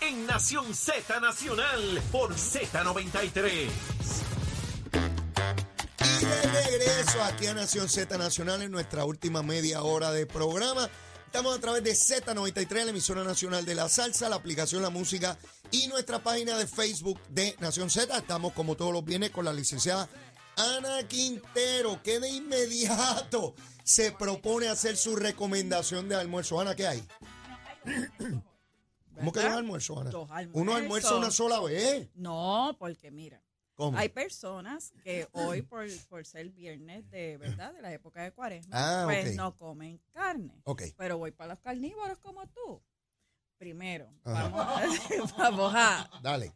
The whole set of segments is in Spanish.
en Nación Z Nacional por Z93. Y de regreso aquí a Nación Z Nacional en nuestra última media hora de programa. Estamos a través de Z93, la emisora nacional de la salsa, la aplicación La Música y nuestra página de Facebook de Nación Z. Estamos como todos los viernes con la licenciada Ana Quintero, que de inmediato se propone hacer su recomendación de almuerzo. Ana, ¿qué hay? ¿Cómo que dos almuerzos, Ana? Dos Uno almuerza una sola vez. No, porque mira, ¿Cómo? hay personas que hoy por, por ser viernes de verdad, de la época de cuaresma, Ah, pues no comen carne. Ok. Pero voy para los carnívoros como tú. Primero, Ajá. vamos a, vamos a, Dale.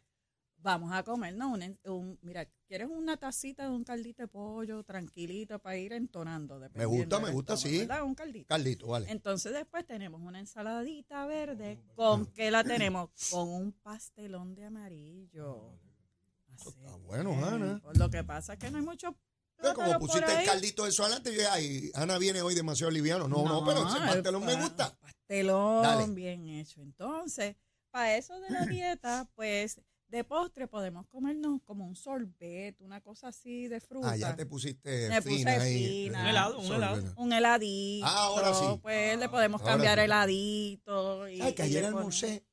Vamos a comernos un, un- mira, ¿quieres una tacita de un caldito de pollo tranquilito para ir entonando? Me gusta, me gusta, estómago, sí. ¿verdad? Un caldito. Carlito, vale. Entonces después tenemos una ensaladita verde. ¿Con qué la tenemos? Con un pastelón de amarillo. Así está bueno. Ana. Pues lo que pasa es que no hay mucho Pero como pusiste el caldito eso adelante, yo dije, ay, Ana viene hoy demasiado liviano. No, no, pero ese el pastelón me gusta. Pastelón Dale. bien hecho. Entonces, para eso de la dieta, pues de postre podemos comernos como un sorbet, una cosa así de fruta. Ah, ya te pusiste Me puse fina ahí. fina. Un helado, un helado. Un heladito. Ah, ahora sí. Pues le podemos Ahora cambiar sí. heladito. Y, Ay, que y ayer le ponemos- almorcé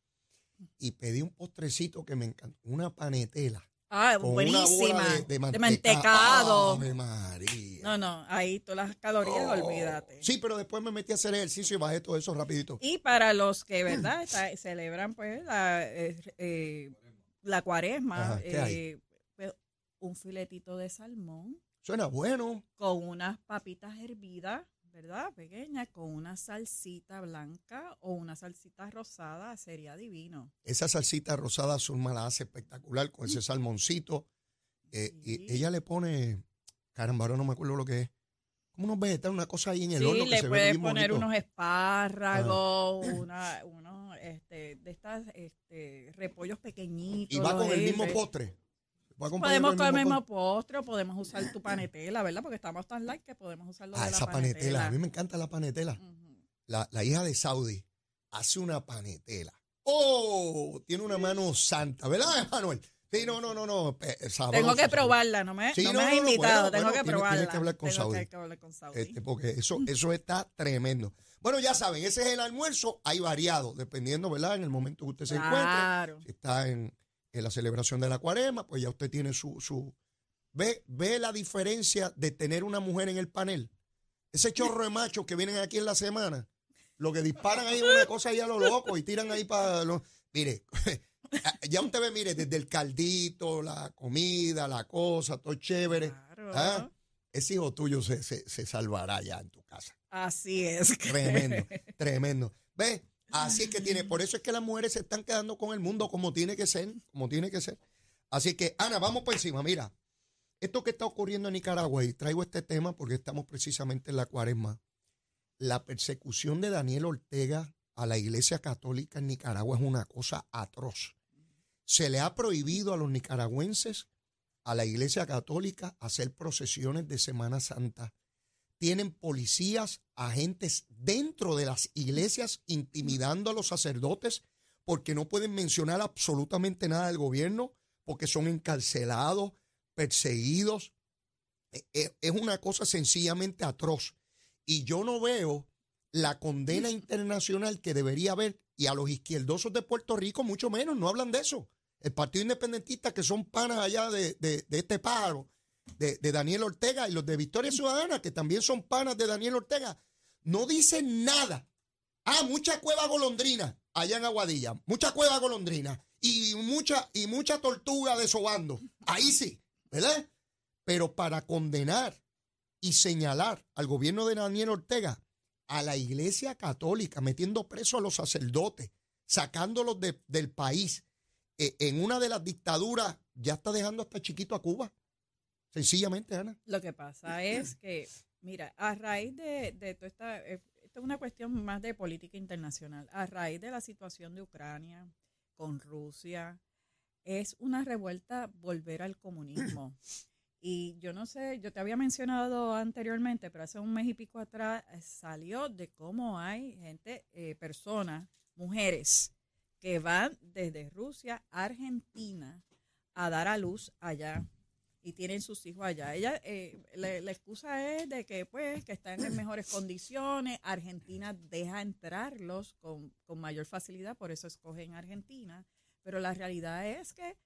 y pedí un postrecito que me encantó. Una panetela. Ah, Con buenísima. una bola de, de de manteca- mantecado. Ave María. No, no, ahí todas las calorías, Oh. olvídate. Sí, pero después me metí a hacer ejercicio y bajé todo eso rapidito. Y para los que, ¿verdad? Está- celebran pues la, eh, eh, la cuaresma, eh, pues, un filetito de salmón Suena bueno. con unas papitas hervidas, ¿verdad? Pequeñas, con una salsita blanca o una salsita rosada, sería divino. Esa salsita rosada azul la hace espectacular con ese salmoncito. Eh, Mm. Sí. Y ella le pone, caramba, ahora no me acuerdo lo que es. Unos vegetales, una cosa ahí en el sí, horno que le se puedes poner bonito. unos espárragos, una, unos, este, de estas, este, repollos pequeñitos. Y va con el mismo postre. Podemos con comer el mismo postre. o podemos usar tu panetela, ¿verdad? Porque estamos tan light que podemos usar lo Ah, de la esa panetela. A mí me encanta la panetela. La, la hija de Saudi hace una panetela. ¡Oh! Tiene una mano santa, ¿verdad, Manuel? Sí, no, no, no, no. pe- sabroso, Tengo que sabroso. probarla, no me, Sí, no me has invitado, bueno, tengo bueno, que tienes- probarla. tienes que hablar con Tengo Saudi. que hablar con Saudi. Este, porque eso, eso está tremendo. Bueno, ya saben, ese es el almuerzo. Hay variado, dependiendo, ¿verdad? En el momento que usted se encuentre. claro. Si está en, en la celebración de la cuarema, pues ya usted tiene su... su ve, ve la diferencia de tener una mujer en el panel. Ese chorro de machos que vienen aquí en la semana, lo que disparan ahí es una cosa ahí a lo loco y tiran ahí para... Mire, ya usted ve, mire, desde el caldito, la comida, la cosa, todo chévere. Claro. Ah, Ese hijo tuyo se, se, se salvará ya en tu casa. Así es. Tremendo, tremendo. ¿Ves? Así es que tiene, por eso es que las mujeres se están quedando con el mundo como tiene que ser, como tiene que ser. Así que, Ana, vamos por encima. Mira, esto que está ocurriendo en Nicaragua, y traigo este tema porque estamos precisamente en la cuaresma, la persecución de Daniel Ortega a la Iglesia Católica en Nicaragua es una cosa atroz. Se le ha prohibido a los nicaragüenses, a la Iglesia Católica, hacer procesiones de Semana Santa tienen policías, agentes dentro de las iglesias intimidando a los sacerdotes porque no pueden mencionar absolutamente nada del gobierno, porque son encarcelados, perseguidos. Eh, eh, Es una cosa sencillamente atroz. Y yo no veo la condena internacional que debería haber, y a los izquierdosos de Puerto Rico mucho menos, no hablan de eso. El Partido Independentista, que son panas allá de, de- de este pájaro, de, de Daniel Ortega, y los de Victoria Ciudadana, que también son panas de Daniel Ortega, no dicen nada. Ah, mucha cueva golondrina allá en Aguadilla, mucha cueva golondrina y mucha, y mucha tortuga desobando. Ahí sí, ¿verdad? Pero para condenar y señalar al gobierno de Daniel Ortega, a la iglesia católica, metiendo preso a los sacerdotes, sacándolos de- del país, en una de las dictaduras, ya está dejando hasta chiquito a Cuba. Sencillamente, Ana. Lo que pasa es que, mira, a raíz de, de toda esta, eh, esta es una cuestión más de política internacional, a raíz de la situación de Ucrania con Rusia, es una revuelta volver al comunismo. Y yo no sé, yo te había mencionado anteriormente, pero hace un mes y pico atrás eh, salió de cómo hay gente, eh, personas, mujeres, que van desde Rusia a Argentina a dar a luz allá y tienen sus hijos allá. Ella, eh, la, excusa es de que pues que están en mejores condiciones, Argentina deja entrarlos con, con mayor facilidad, por eso escogen Argentina, pero la realidad es que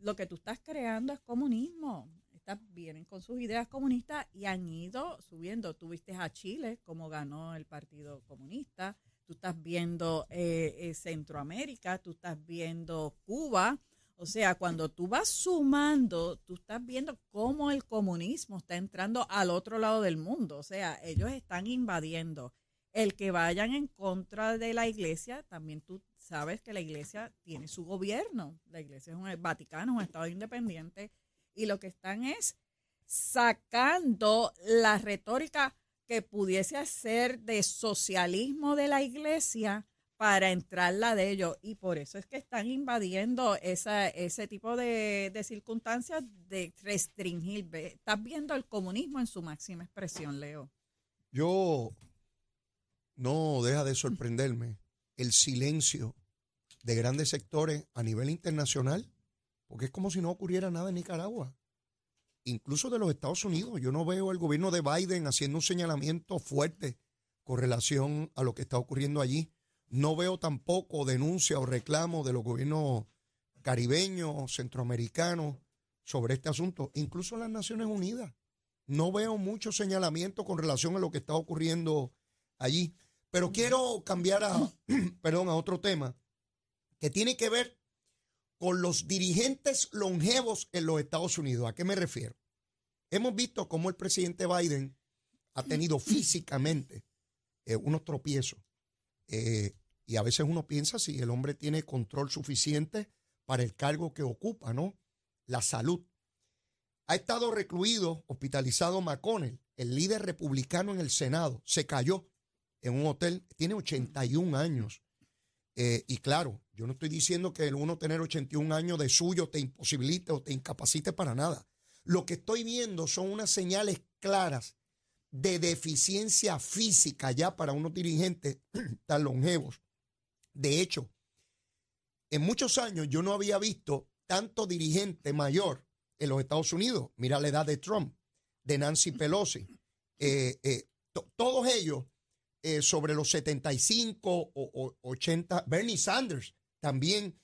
lo que tú estás creando es comunismo. Estas vienen con sus ideas comunistas y han ido subiendo. Tuviste a Chile, como ganó el Partido Comunista. Tú estás viendo eh, eh, Centroamérica, tú estás viendo Cuba. O sea, cuando tú vas sumando, tú estás viendo cómo el comunismo está entrando al otro lado del mundo. O sea, ellos están invadiendo. El que vayan en contra de la iglesia, también tú sabes que la iglesia tiene su gobierno. La iglesia es un el Vaticano, un estado independiente. Y lo que están es sacando la retórica que pudiese hacer de socialismo de la iglesia para entrar la de ellos. Y por eso es que están invadiendo ese tipo de, de circunstancias de restringir. Estás viendo el comunismo en su máxima expresión, Leo. Yo no deja de sorprenderme el silencio de grandes sectores a nivel internacional, porque es como si no ocurriera nada en Nicaragua, incluso de los Estados Unidos. Yo no veo el gobierno de Biden haciendo un señalamiento fuerte con relación a lo que está ocurriendo allí. No veo tampoco denuncia o reclamo de los gobiernos caribeños, centroamericanos sobre este asunto, incluso las Naciones Unidas. No veo mucho señalamiento con relación a lo que está ocurriendo allí. Pero quiero cambiar a, perdón, a otro tema que tiene que ver con los dirigentes longevos en los Estados Unidos. ¿A qué me refiero? Hemos visto cómo el presidente Biden ha tenido físicamente eh, unos tropiezos. Eh, y a veces uno piensa si el hombre tiene control suficiente para el cargo que ocupa, ¿no? La salud. Ha estado recluido, hospitalizado McConnell, el líder republicano en el Senado. Se cayó en un hotel, tiene 81 años. Eh, y claro, yo no estoy diciendo que el uno tener 81 años de suyo te imposibilite o te incapacite para nada. Lo que estoy viendo son unas señales claras de deficiencia física ya para unos dirigentes tan longevos. De hecho, en muchos años yo no había visto tanto dirigente mayor en los Estados Unidos. Mira la edad de Trump, de Nancy Pelosi. Eh, eh, todos ellos eh, sobre los 75 o, 80. Bernie Sanders también,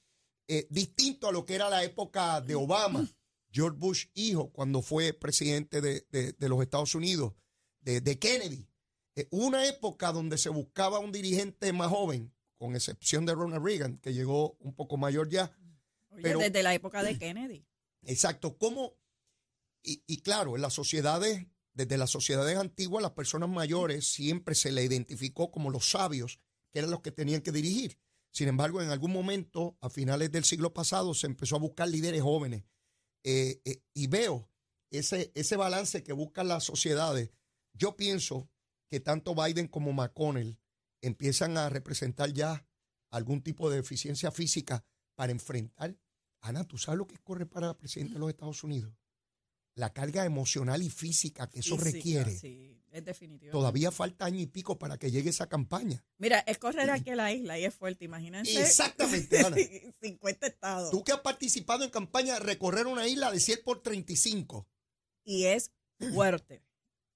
eh, distinto a lo que era la época de Obama. George Bush hijo, cuando fue presidente de, los Estados Unidos, de, Kennedy. Eh, una época donde se buscaba un dirigente más joven, con excepción de Ronald Reagan, que llegó un poco mayor ya. pero, desde la época de Kennedy. Exacto. ¿Cómo? Y, y claro, en las sociedades desde las sociedades antiguas, las personas mayores siempre se le identificó como los sabios, que eran los que tenían que dirigir. Sin embargo, en algún momento, a finales del siglo pasado, se empezó a buscar líderes jóvenes. Eh, eh, y veo ese, ese balance que buscan las sociedades. Yo pienso que tanto Biden como McConnell empiezan a representar ya algún tipo de deficiencia física para enfrentar. Ana, ¿tú sabes lo que corre para el presidente de los Estados Unidos? La carga emocional y física que eso requiere. Sí, es definitivo. Todavía falta año y pico para que llegue esa campaña. Mira, es correr aquí a la isla y es fuerte, imagínense. Exactamente, Ana. 50 estados. Tú que has participado en campaña, recorrer una isla de 100 por 35. Y es fuerte.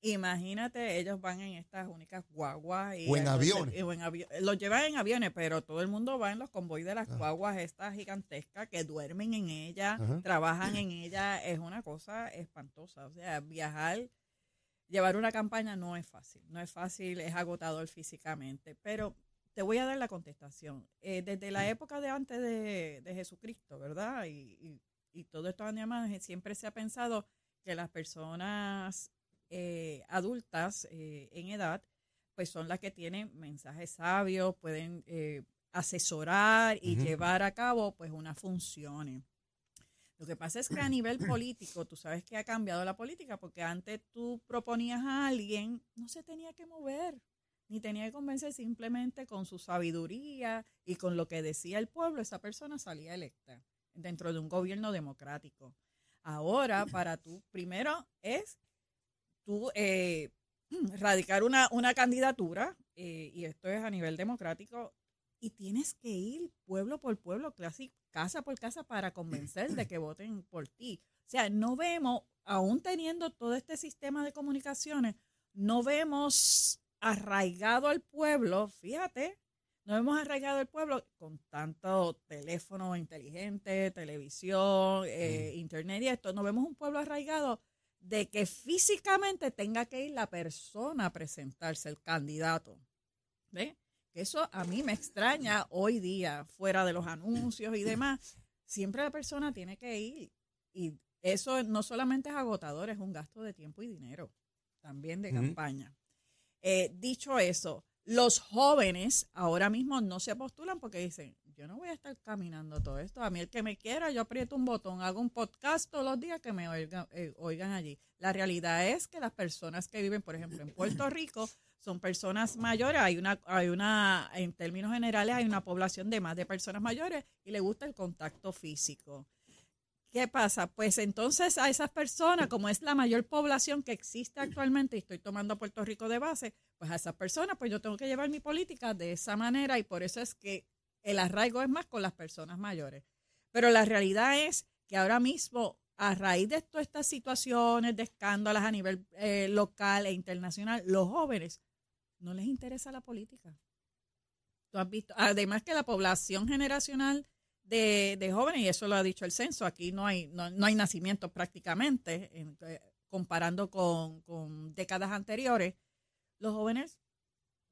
Imagínate, ellos van en estas únicas guaguas. Y o en aviones. los llevan en aviones, pero todo el mundo va en los convoys de las ah. guaguas estas gigantescas que duermen en ellas, trabajan en ellas. Es una cosa espantosa. O sea, viajar, llevar una campaña no es fácil. No es fácil, es agotador físicamente. Pero te voy a dar la contestación. Eh, desde la época de antes de, Jesucristo, ¿verdad? Y, y, todo esto siempre se ha pensado que las personas eh, adultas eh, en edad, pues son las que tienen mensajes sabios, pueden eh, asesorar y llevar a cabo pues unas funciones. Lo que pasa es que a nivel político, tú sabes que ha cambiado la política, porque antes tú proponías a alguien, no se tenía que mover, ni tenía que convencer simplemente con su sabiduría y con lo que decía el pueblo, esa persona salía electa dentro de un gobierno democrático. Ahora, para tú, primero es tú eh, radicar una, una candidatura, eh, y esto es a nivel democrático, y tienes que ir pueblo por pueblo, casi casa por casa para convencer de que voten por ti. O sea, no vemos, aún teniendo todo este sistema de comunicaciones, no vemos arraigado al pueblo, fíjate, no hemos arraigado al pueblo con tanto teléfono inteligente, televisión, eh, internet y esto, no vemos un pueblo arraigado de que físicamente tenga que ir la persona a presentarse, el candidato. ¿Ve? Eso a mí me extraña hoy día, fuera de los anuncios y demás. Siempre la persona tiene que ir. Y eso no solamente es agotador, es un gasto de tiempo y dinero, también de campaña. Eh, dicho eso, los jóvenes ahora mismo no se postulan porque dicen, yo no voy a estar caminando todo esto. A mí el que me quiera, yo aprieto un botón, hago un podcast todos los días que me oigan, eh, oigan allí. La realidad es que las personas que viven, por ejemplo, en Puerto Rico, son personas mayores, hay una, hay una, en términos generales, hay una población de más de personas mayores y le gusta el contacto físico. ¿Qué pasa? Pues entonces a esas personas, como es la mayor población que existe actualmente, y estoy tomando a Puerto Rico de base, pues a esas personas, pues yo tengo que llevar mi política de esa manera y por eso es que el arraigo es más con las personas mayores. Pero la realidad es que ahora mismo, a raíz de todas estas situaciones de escándalos a nivel eh, local e internacional, los jóvenes no les interesa la política. Tú has visto, además que la población generacional de, jóvenes, y eso lo ha dicho el censo, aquí no hay, no, hay nacimientos prácticamente, eh, comparando con, con, décadas anteriores, los jóvenes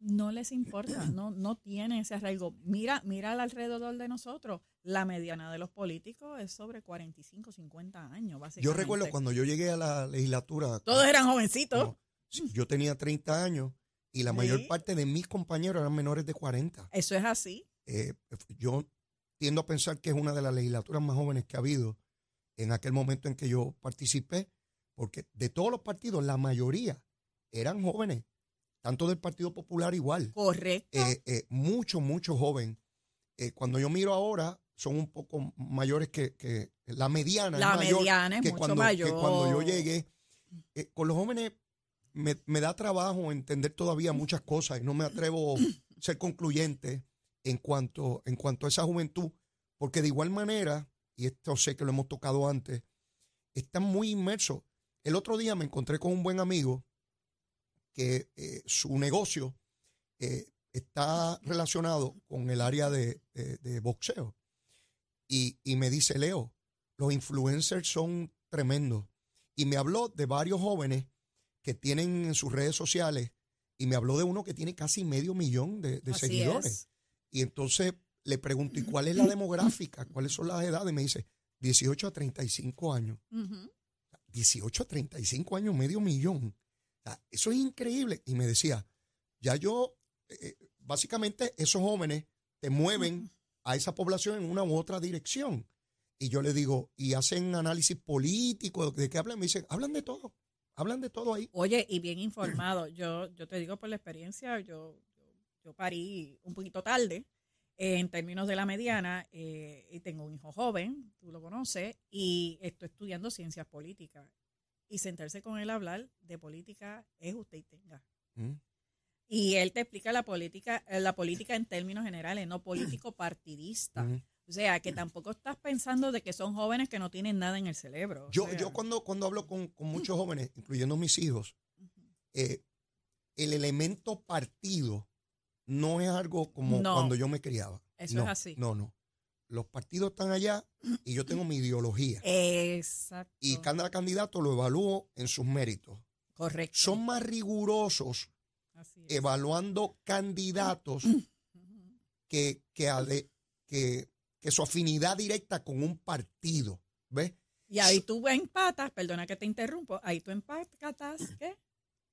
no les importa, no, no tienen ese arraigo. Mira, mira al alrededor de nosotros, la mediana de los políticos es sobre 45, 50 años, básicamente. Yo recuerdo cuando yo llegué a la legislatura. Todos eran jovencitos. yo tenía 30 años y la mayor parte de mis compañeros eran menores de 40. Eso es así. Eh, yo tiendo a pensar que es una de las legislaturas más jóvenes que ha habido en aquel momento en que yo participé, porque de todos los partidos, la mayoría eran jóvenes, tanto del Partido Popular igual. Correcto. Eh, eh, mucho, mucho joven. cuando yo miro ahora, son un poco mayores que, la mediana. La mediana es mucho cuando, mayor. Que cuando yo llegué, con los jóvenes me, da trabajo entender todavía muchas cosas y no me atrevo a ser concluyente en cuanto, en cuanto a esa juventud, porque de igual manera, y esto sé que lo hemos tocado antes, están muy inmersos. El otro día me encontré con un buen amigo que eh, su negocio eh, está relacionado con el área de, boxeo. Y, y, me dice, Leo, los influencers son tremendos. Y me habló de varios jóvenes que tienen en sus redes sociales y me habló de uno que tiene casi medio millón de, seguidores. Y entonces le pregunto, ¿y cuál es la demográfica? ¿Cuáles son las edades? Me dice, 18 a 35 años. 18 a 35 años, medio millón. Eso es increíble. Y me decía, ya yo, eh, básicamente esos jóvenes te mueven a esa población en una u otra dirección. Y yo le digo, ¿y hacen análisis político? ¿De qué hablan? Me dicen, hablan de todo. Hablan de todo ahí. Oye, y bien informado. Yo, yo te digo por la experiencia, yo, yo, parí un poquito tarde en términos de la mediana eh, y tengo un hijo joven, tú lo conoces, y estoy estudiando ciencias políticas. Y sentarse con él a hablar de política es usted y tenga. Mm. Y él te explica la política, eh, la política en términos generales, no político partidista. Mm. O sea, que tampoco estás pensando de que son jóvenes que no tienen nada en el cerebro. Yo, yo cuando, cuando hablo con, muchos jóvenes, incluyendo mis hijos, eh, el elemento partido no es algo como cuando yo me criaba. Eso es así. No, no. Los partidos están allá y yo tengo mi ideología. Exacto. Y cada candidato lo evalúo en sus méritos. Correcto. Son más rigurosos evaluando candidatos que, que, que que su afinidad directa con un partido. ¿Ves? Y ahí tú empatas, perdona que te interrumpo, ahí tú empatas, ¿qué?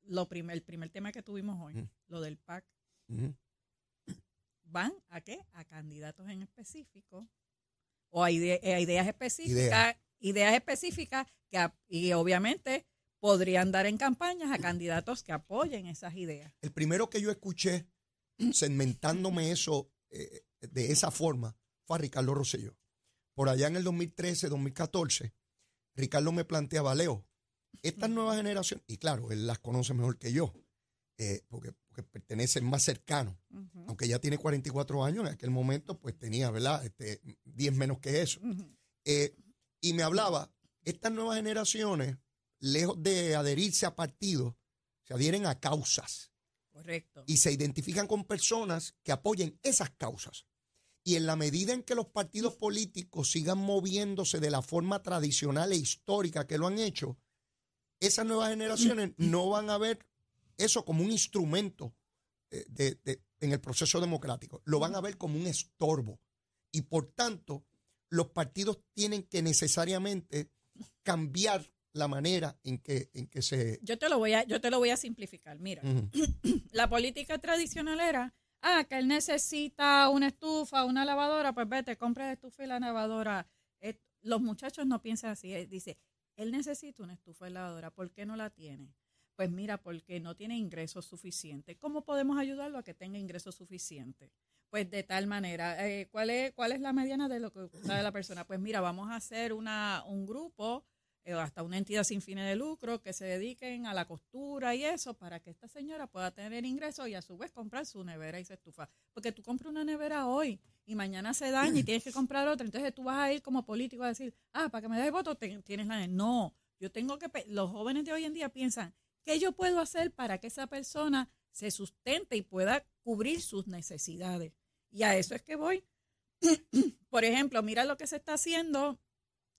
Lo primer, el primer tema que tuvimos hoy, lo del PAC. ¿Van a qué? A candidatos en específico o a, ideas específicas, ideas específicas que, y obviamente podrían dar en campañas a candidatos que apoyen esas ideas. El primero que yo escuché segmentándome eso eh, de esa forma fue a Ricardo Rosselló. Por allá en el 2013, 2014, Ricardo me planteaba, Leo, esta nueva generación, y claro, él las conoce mejor que yo, eh, porque, porque pertenece más cercano. Aunque ya tiene 44 años, en aquel momento pues tenía, ¿verdad? Este, 10 menos que eso. Eh, y me hablaba, estas nuevas generaciones, lejos de adherirse a partidos, se adhieren a causas Correcto. y se identifican con personas que apoyen esas causas. Y en la medida en que los partidos políticos sigan moviéndose de la forma tradicional e histórica que lo han hecho, esas nuevas generaciones no van a ver eso como un instrumento eh, de- de- en el proceso democrático, lo van a ver como un estorbo. Y por tanto, los partidos tienen que necesariamente cambiar la manera en que, en que se... Yo te lo voy a, yo te lo voy a simplificar. Mira, la política tradicional era, ah, que él necesita una estufa, una lavadora, pues vete, compra la estufa y la lavadora. Eh, los muchachos no piensan así. eh, Dice, él necesita una estufa y lavadora, ¿por qué no la tiene? Pues mira, porque no tiene ingresos suficientes. ¿Cómo podemos ayudarlo a que tenga ingresos suficientes? Pues de tal manera, eh, ¿cuál, es, ¿cuál es la mediana de lo que sabe la persona? Pues mira, vamos a hacer una, un grupo eh, hasta una entidad sin fines de lucro que se dediquen a la costura y eso para que esta señora pueda tener ingresos y a su vez comprar su nevera y su estufa. Porque tú compras una nevera hoy y mañana se daña y tienes que comprar otra. Entonces tú vas a ir como político a decir, ah, para que me des voto tienes la. No, yo tengo que... Los jóvenes de hoy en día piensan, ¿qué yo puedo hacer para que esa persona se sustente y pueda cubrir sus necesidades? Y a eso es que voy. Por ejemplo, mira lo que se está haciendo,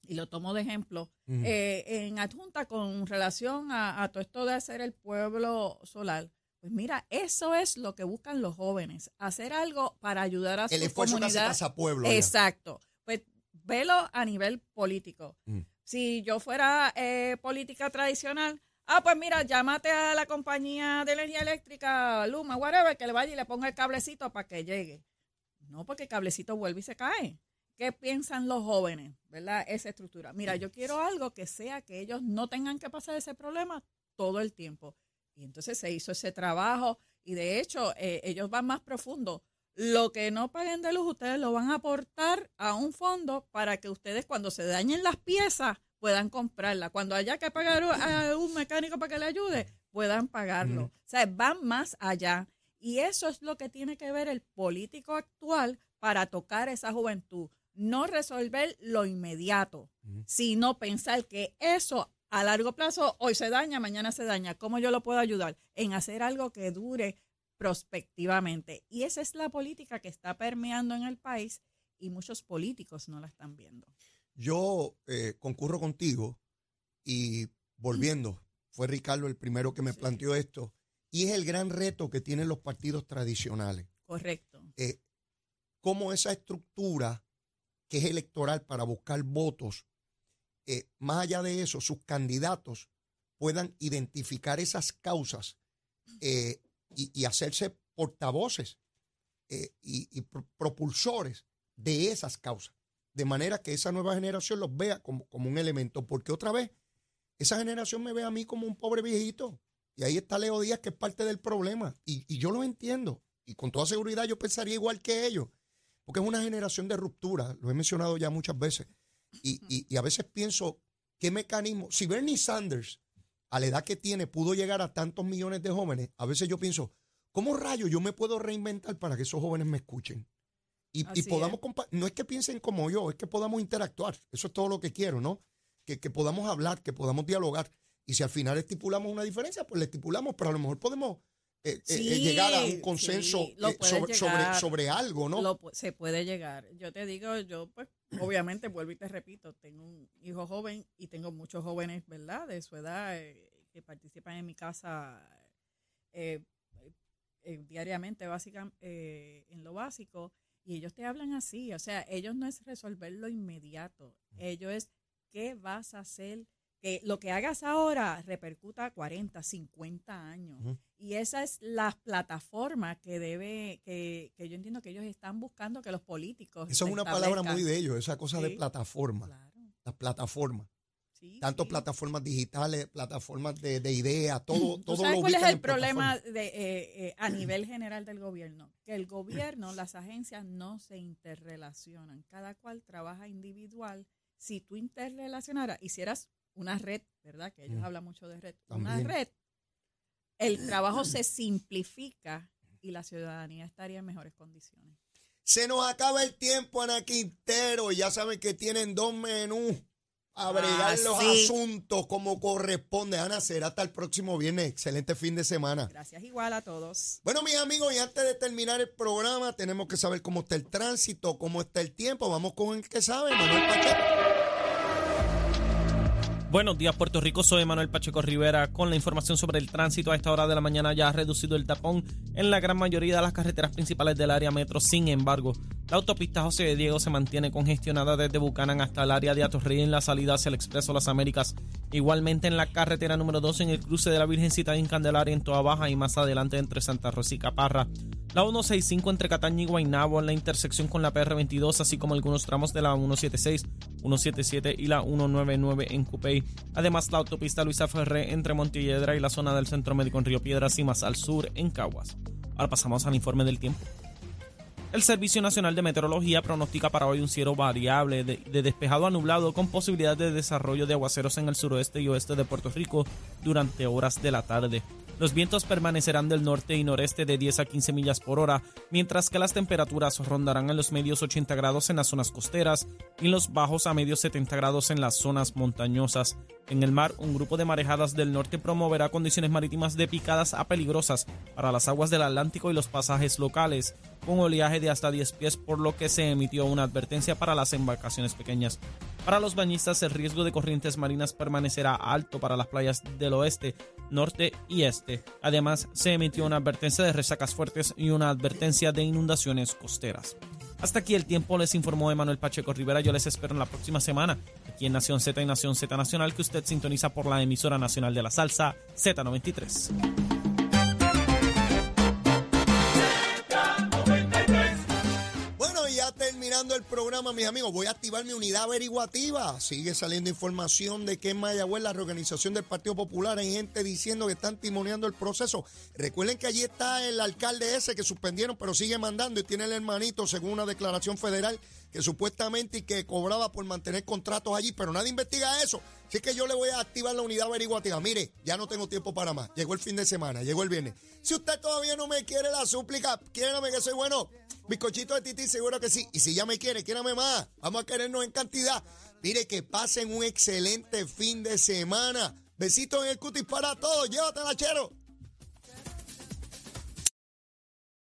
y lo tomo de ejemplo, eh, en adjunta con relación a, a todo esto de hacer el pueblo solar. Pues mira, eso es lo que buscan los jóvenes, hacer algo para ayudar a su el esfuerzo que hace comunidad. Casa Pueblo. ya. Exacto. Pues velo a nivel político. Mm. Si yo fuera eh, política tradicional, ah, pues mira, llámate a la compañía de energía eléctrica, Luma, whatever, que le vaya y le ponga el cablecito para que llegue. No, porque el cablecito vuelve y se cae. ¿Qué piensan los jóvenes? ¿Verdad? Esa estructura. Mira, yo quiero algo que sea que ellos no tengan que pasar ese problema todo el tiempo. Y entonces se hizo ese trabajo y de hecho eh, ellos van más profundo. Lo que no paguen de luz, ustedes lo van a aportar a un fondo para que ustedes cuando se dañen las piezas puedan comprarla. Cuando haya que pagar a un mecánico para que le ayude, puedan pagarlo. O sea, van más allá. Y eso es lo que tiene que ver el político actual para tocar esa juventud. No resolver lo inmediato, sino pensar que eso a largo plazo hoy se daña, mañana se daña. ¿Cómo yo lo puedo ayudar? En hacer algo que dure prospectivamente. Y esa es la política que está permeando en el país y muchos políticos no la están viendo. Yo eh, concurro contigo y volviendo, fue Ricardo el primero que me Sí. planteó esto, y es el gran reto que tienen los partidos tradicionales. Correcto. Eh, cómo esa estructura que es electoral para buscar votos, eh, más allá de eso, sus candidatos puedan identificar esas causas eh, y, y hacerse portavoces eh, y, y pro- propulsores de esas causas, de manera que esa nueva generación los vea como, como un elemento, porque otra vez, esa generación me ve a mí como un pobre viejito, y ahí está Leo Díaz, que es parte del problema, y, y yo lo entiendo, y con toda seguridad yo pensaría igual que ellos, porque es una generación de ruptura, lo he mencionado ya muchas veces, y, y- y a veces pienso, ¿qué mecanismo? Si Bernie Sanders, a la edad que tiene, pudo llegar a tantos millones de jóvenes, a veces yo pienso, ¿cómo rayo yo me puedo reinventar para que esos jóvenes me escuchen? Y, podamos, es. no es que piensen como yo, es que podamos interactuar, eso es todo lo que quiero, ¿no? Que, que podamos hablar, que podamos dialogar, y si al final estipulamos una diferencia, pues le estipulamos, pero a lo mejor podemos eh, eh, eh, llegar a un consenso eh, sobre, sobre, llegar. sobre algo, ¿no? Lo se puede llegar. Yo te digo, yo pues obviamente vuelvo y te repito, tengo un hijo joven y tengo muchos jóvenes, ¿verdad? De su edad que participan en mi casa diariamente, básicamente, en lo básico, y ellos te hablan así, o sea, ellos no es resolver lo inmediato, ellos es qué vas a hacer, que lo que hagas ahora repercuta 40, 50 años. Y esa es la plataforma que debe, que, que yo entiendo que ellos están buscando que los políticos. Esa es una palabra muy de ellos, esa cosa de plataforma, Claro. las plataformas. Sí, Tanto sí. plataformas digitales, plataformas de, de ideas, todo, ¿Tú todo sabes lo cuál es el problema de, eh, eh, a nivel general del gobierno? Que el gobierno, las agencias no se interrelacionan. Cada cual trabaja individual. Si tú interrelacionaras, hicieras una red, ¿verdad? Que ellos Mm. hablan mucho de red. Una red. el trabajo se simplifica y la ciudadanía estaría en mejores condiciones. Se nos acaba el tiempo, Ana Quintero. Ya saben que tienen dos menús a bregar Ah, los sí. asuntos como corresponde. Ana, será hasta el próximo viernes. Excelente fin de semana. Gracias igual a todos. Bueno, mis amigos, y antes de terminar el programa, tenemos que saber cómo está el tránsito, cómo está el tiempo. Vamos con el que sabe, Manuel Pacheco. Buenos días, Puerto Rico. Soy Manuel Pacheco Rivera con la información sobre el tránsito. A esta hora de la mañana ya ha reducido el tapón en la gran mayoría de las carreteras principales del área metro. Sin embargo, la autopista José de Diego se mantiene congestionada desde Bucanan hasta el área de Atorrey en la salida hacia el Expreso Las Américas. Igualmente en la carretera número 2 en el cruce de la Virgencita de Candelaria en Toa Baja y más adelante entre Santa Rosa y Caparra. La 165 entre Cataña y Guaynabo en la intersección con la PR22, así como algunos tramos de la 176, 177 y la 199 en Cupey. Además, la autopista Luisa Ferré entre Montelledra y la zona del Centro Médico en Río Piedras y más al sur en Caguas. Ahora pasamos al informe del tiempo. El Servicio Nacional de Meteorología pronostica para hoy un cielo variable de, de despejado a nublado con posibilidad de desarrollo de aguaceros en el suroeste y oeste de Puerto Rico durante horas de la tarde. Los vientos permanecerán del norte y noreste de 10 a 15 millas por hora, mientras que las temperaturas rondarán en los medios 80 grados en las zonas costeras y los bajos a medios 70 grados en las zonas montañosas. En el mar, un grupo de marejadas del norte promoverá condiciones marítimas de picadas a peligrosas para las aguas del Atlántico y los pasajes locales, con oleaje de hasta 10 pies, por lo que se emitió una advertencia para las embarcaciones pequeñas. Para los bañistas, el riesgo de corrientes marinas permanecerá alto para las playas del oeste, norte y este. Además, se emitió una advertencia de resacas fuertes y una advertencia de inundaciones costeras. Hasta aquí el tiempo, les informó Emanuel Pacheco Rivera. Yo les espero en la próxima semana aquí en Nación Z y Nación Z Nacional, que usted sintoniza por la emisora nacional de la salsa Z93. El programa, mis amigos, voy a activar mi unidad averiguativa. Sigue saliendo información de que en Mayagüez, la reorganización del Partido Popular, hay gente diciendo que están timoneando el proceso. Recuerden que allí está el alcalde ese que suspendieron, pero sigue mandando y tiene el hermanito, según una declaración federal, que supuestamente y que cobraba por mantener contratos allí, pero nadie investiga eso. Así que yo le voy a activar la unidad averiguativa. Mire, ya no tengo tiempo para más. Llegó el fin de semana, llegó el viernes. Si usted todavía no me quiere la súplica, quiérame que soy bueno. Bizcochito de Titi, seguro que sí. Y si ya me quiere, quiérame más. Vamos a querernos en cantidad. Mire, que pasen un excelente fin de semana. Besitos en el cutis para todos. Llévatela, chero.